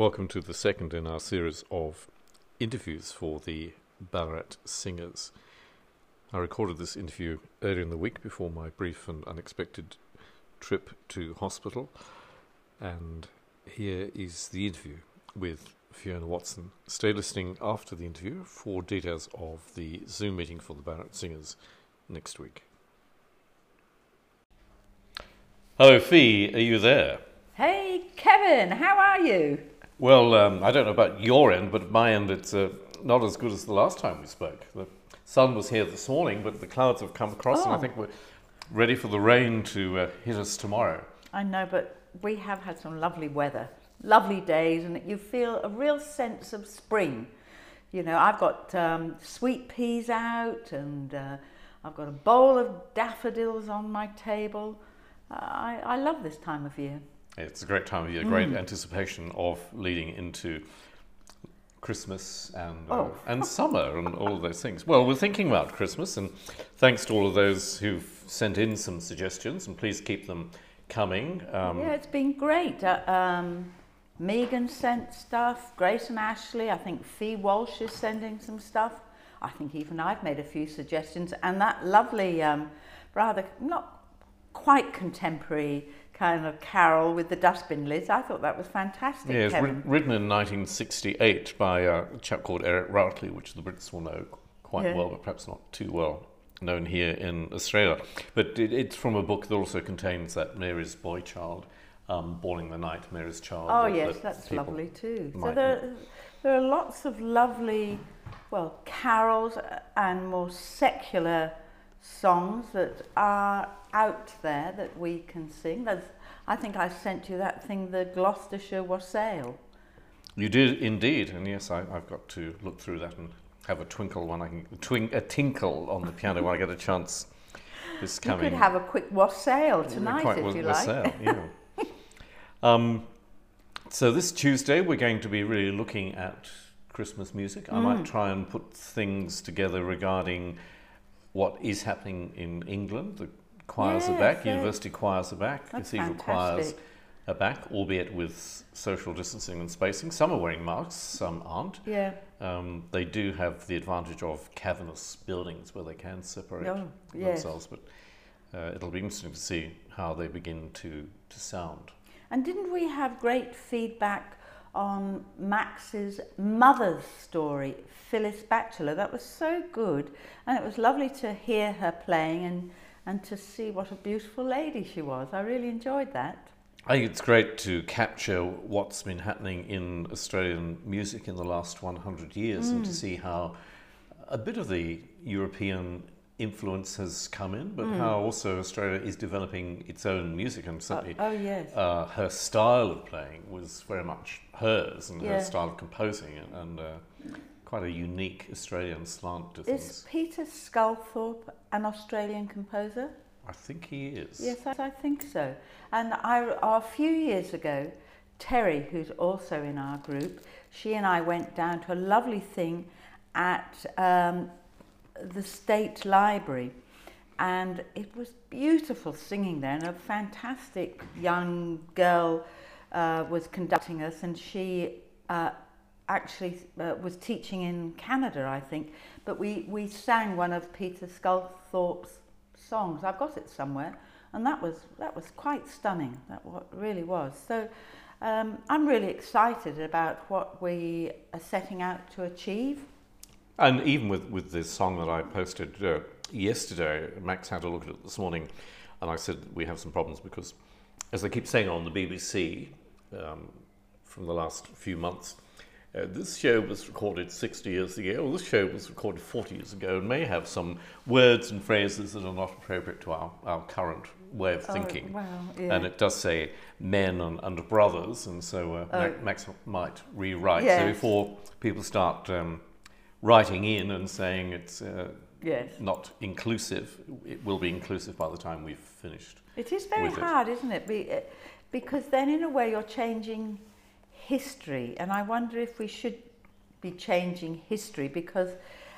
Welcome to the second in our series of interviews for the Ballarat singers. I recorded this interview earlier in the week before my brief and unexpected trip to hospital, and here is the interview with Fiona Watson. Stay listening after the interview for details of the Zoom meeting for the Ballarat singers next week. Hello, Fee, are you there? Hey, Kevin, how are you? Well, um, I don't know about your end, but at my end, it's uh, not as good as the last time we spoke. The sun was here this morning, but the clouds have come across, and I Oh. think we're ready for the rain to uh, hit us tomorrow. I know, but we have had some lovely weather, lovely days, and you feel a real sense of spring. You know, I've got um, sweet peas out, and uh, I've got a bowl of daffodils on my table. I, I love this time of year. It's a great time of year, Mm. great anticipation of leading into Christmas and uh, Oh. and summer and all of those things. Well, we're thinking about Christmas, and thanks to all of those who've sent in some suggestions, and please keep them coming. Um, yeah, it's been great. Uh, um, Megan sent stuff, Grace and Ashley. I think Fee Walsh is sending some stuff. I think even I've made a few suggestions. And that lovely, um, rather not quite contemporary kind of carol with the dustbin lids, I thought that was fantastic. Yeah, it's writ- written in 1968 by a chap called Eric Routley, which the Brits will know quite Yeah. well, but perhaps not too well known here in Australia. But it, it's from a book that also contains that Mary's boy child, um, Born in the Night, Mary's child. Oh that- yes, that that's lovely too. So there, there are lots of lovely, well, carols and more secular songs that are out there that we can sing. There's, I think I sent you that thing, the Gloucestershire Wassail. You did indeed, and yes, I, I've got to look through that and have a twinkle when I can, twing, a tinkle on the piano when I get a chance. This coming, You could have a quick wassail tonight quite if you was like. yeah. um, so this Tuesday we're going to be really looking at Christmas music. I Mm. might try and put things together regarding what is happening in England. The choirs are back, university choirs are back, That's cathedral choirs are back, albeit with social distancing and spacing. Some are wearing masks, some aren't. Yeah. Um, they do have the advantage of cavernous buildings where they can separate Oh, yes. themselves, but uh, it'll be interesting to see how they begin to, to sound. And didn't we have great feedback on Max's mother's story, Phyllis Batchelor? That was so good. And it was lovely to hear her playing and, and to see what a beautiful lady she was. I really enjoyed that. I think it's great to capture what's been happening in Australian music in the last 100 years and Mm. to see how a bit of the European influence has come in, but how also Australia is developing its own music and Oh, certainly oh, yes. uh, her style of playing was very much hers and her style of composing and, and uh, quite a unique Australian slant to Is things. Peter Sculthorpe an Australian composer? I think he is. Yes, I I think so. And I, a few years ago, Terry, who's also in our group, she and I went down to a lovely thing at um, the State Library. And it was beautiful singing there, and a fantastic young girl uh, was conducting us, and she uh, actually uh, was teaching in Canada, I think. But we, we sang one of Peter Sculthorpe's songs. I've got it somewhere, and that was that was quite stunning. That what really was. So um, I'm really excited about what we are setting out to achieve. And even with, with this song that I posted uh, yesterday, Max had a look at it this morning, and I said we have some problems because, as they keep saying on the BBC um, from the last few months, uh, this show was recorded 60 years ago, or this show was recorded 40 years ago, and may have some words and phrases that are not appropriate to our, our current way of thinking. Oh, wow, yeah. And it does say men and, and brothers, and so uh, Oh. Max might rewrite. So before people start um, writing in and saying it's uh, yes. not inclusive, it will be inclusive by the time we've finished. It is very hard, isn't it? Uh, because then, in a way, you're changing history, and I wonder if we should be changing history because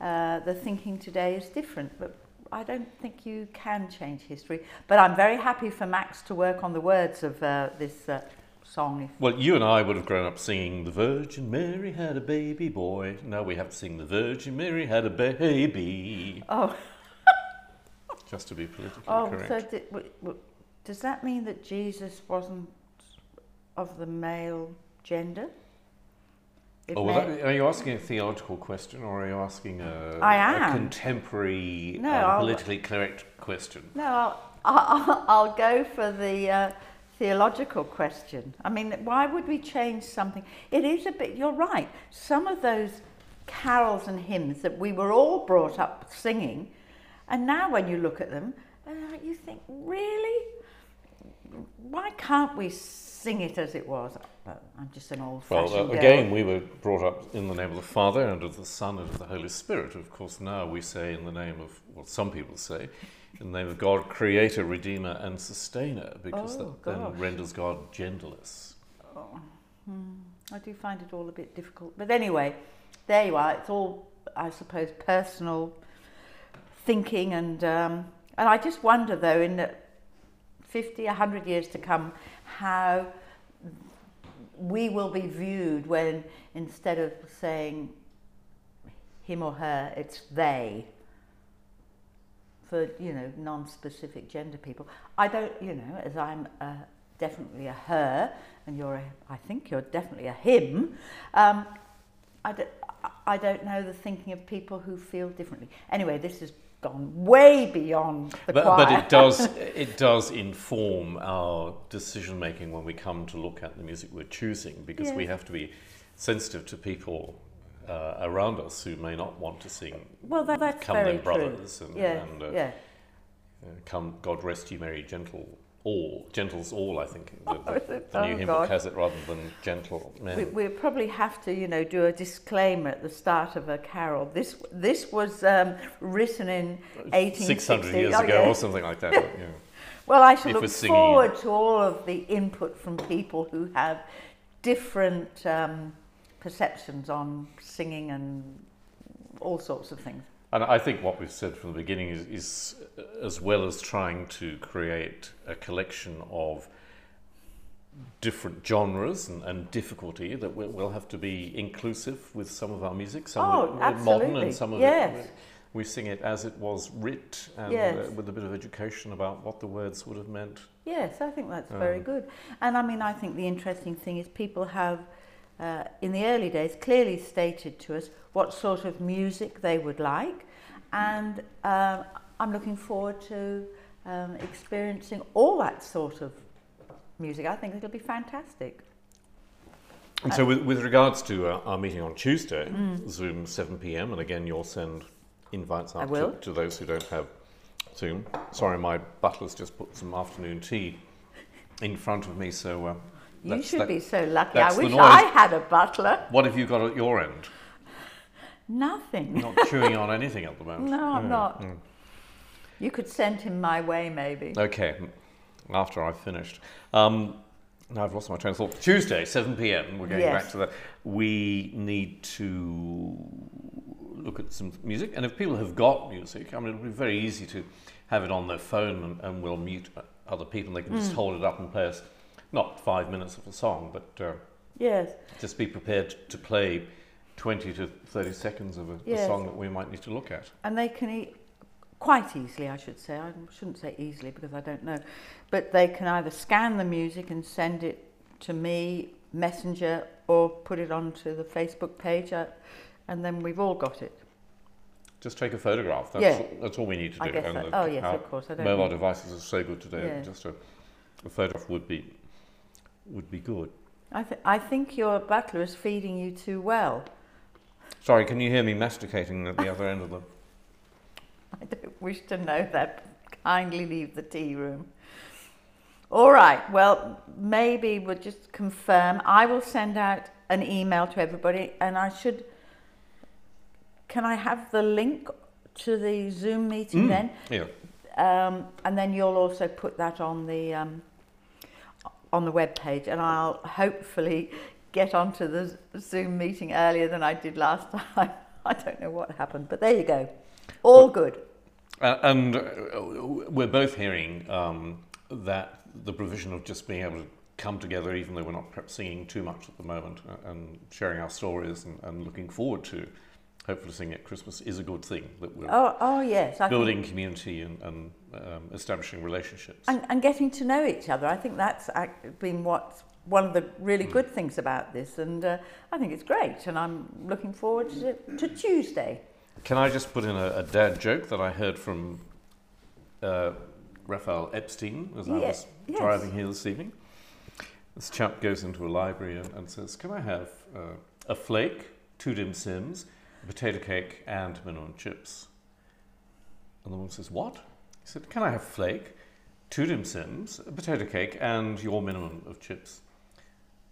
uh, the thinking today is different. But I don't think you can change history. But I'm very happy for Max to work on the words of uh, this uh, song. If, Well, you and I would have grown up singing "The Virgin Mary had a baby boy." Now we have to sing "The Virgin Mary had a baby," oh, just to be politically oh, correct. so did, w- w- does that mean that Jesus wasn't of the male gender? If Oh, well, that, are you asking a theological question, or are you asking a, a contemporary, No, um, politically correct question? No, I'll, I'll, I'll go for the uh, theological question. I mean, why would we change something? It is a bit, you're right. Some of those carols and hymns that we were all brought up singing, and now when you look at them, uh, you think, really? Why can't we sing it as it was? But I'm just an old Well, uh, again, we were brought up in the name of the Father and of the Son and of the Holy Spirit. Of course, now we say in the name of, well, some people say, in the name of God, Creator, Redeemer, and Sustainer, because Oh, that then renders God genderless. Oh, I do find it all a bit difficult. But anyway, there you are. It's all, I suppose, personal thinking. And, um, and I just wonder, though, in the 50, 100 years to come, how we will be viewed when instead of saying him or her, it's they. For, you know, non-specific gender people. I don't, you know, as I'm uh, definitely a her, and you're a, I think you're definitely a him, um, I, don't, I don't know the thinking of people who feel differently. Anyway, this has gone way beyond the But, choir. but it does it does inform our decision making when we come to look at the music we're choosing because we have to be sensitive to people uh, around us who may not want to sing well, that, that's Come very Then Brothers true. and, yeah, and uh, yeah. uh, "Come God Rest You Merry Gentle All," "Gentles All," I think the, Oh, the, is it? new Oh, hymn book has it rather than "Gentle Men." We, we'll probably have to, you know, do a disclaimer at the start of a carol. This this was um, written in 1860. Six hundred years Oh, ago, yeah. or something like that. yeah. Well, I shall if look forward to all of the input from people who have different um, perceptions on singing and all sorts of things. And I think what we've said from the beginning is, is uh, as well as trying to create a collection of different genres and, and difficulty, that we'll, we'll have to be inclusive with some of our music. Some Oh, of it modern and some of Yes. it we, we sing it as it was writ and Yes. uh, with a bit of education about what the words would have meant. Yes, I think that's very Um, good. And I mean, I think the interesting thing is people have, uh, in the early days, clearly stated to us what sort of music they would like. And uh, I'm looking forward to um, experiencing all that sort of music. I think it'll be fantastic. And Uh, so, with, with regards to uh, our meeting on Tuesday, Mm. Zoom 7 pm, and again, you'll send invites out to, to those who don't have Zoom. Sorry, my butler's just put some afternoon tea in front of me, so. Uh, You should that- be so lucky. I wish. I had a butler. What have you got at your end? Nothing. Not chewing on anything at the moment. No, I'm Mm, not. mm. You could send him my way, maybe. Okay, after I've finished. Um, now I've lost my train of thought. Tuesday, 7 pm, we're going Yes. back to that. We need to look at some music, and if people have got music, I mean, it'll be very easy to have it on their phone and, and we'll mute uh, other people and they can just Mm. hold it up and play us, not five minutes of a song, but uh, Yes. just be prepared to play 20 to 30 seconds of a, a song that we might need to look at. And they can eat quite easily, I should say. I shouldn't say easily because I don't know. But they can either scan the music and send it to me, Messenger, or put it onto the Facebook page, uh, and then we've all got it. Just take a photograph. That's, Yeah. that's all we need to do. I guess And that, the- oh, yes, of course. I don't mobile devices are so good today. Yeah. Just a, a photograph would be would be good. I, th- I think your butler is feeding you too well. Sorry, can you hear me masticating at the other end of the? I don't wish to know that. Kindly leave the tea room. All right, well, maybe we'll just confirm. I will send out an email to everybody, and I should. Can I have the link to the Zoom meeting Mm. then? Yeah. Um, and then you'll also put that on the um, on the web page, and I'll hopefully get onto the Zoom meeting earlier than I did last time. I don't know what happened, but there you go. All good. Uh, and uh, we're both hearing um, that the provision of just being able to come together, even though we're not perhaps singing too much at the moment, uh, and sharing our stories and, and looking forward to hopefully singing at Christmas is a good thing that we're Oh, oh yes. I think- building community and, and um, establishing relationships. and, and getting to know each other. I think that's been what's one of the really good things about this, and uh, I think it's great. And I'm looking forward to, to Tuesday. Can I just put in a, a dad joke that I heard from uh, Rafael Epstein as I Ye- was yes. driving here this evening? This chap goes into a library and, and says, Can I have uh, a flake, two dim sims, potato cake, and minimum chips? And the woman says, What? He said, Can I have flake, two dim sims, a potato cake, and your minimum of chips?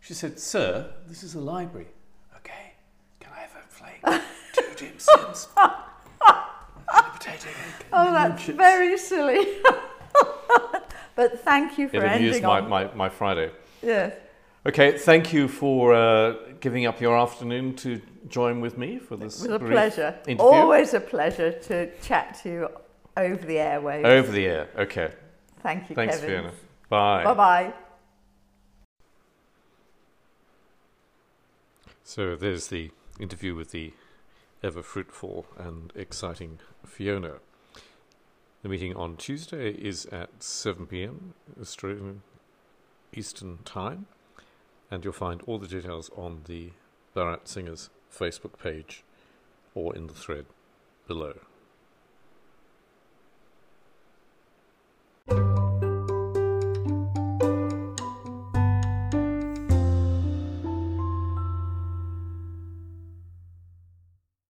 She said, Sir, this is a library. Okay, can I have a flake, two dim sims, a potato cake? and Oh, that's chips?" very silly. but thank you for It ending my, on. my, my Friday. Yes. Okay, thank you for uh, giving up your afternoon to join with me for this It was a brief pleasure. interview. Always a pleasure to chat to you over the airwaves. Over the air. Okay. Thank you, Thanks, Kevin. Fiona. Bye. Bye bye. So there's the interview with the ever fruitful and exciting Fiona. The meeting on Tuesday is at 7 pm Australian Eastern Time, and you'll find all the details on the Ballarat Singers Facebook page or in the thread below.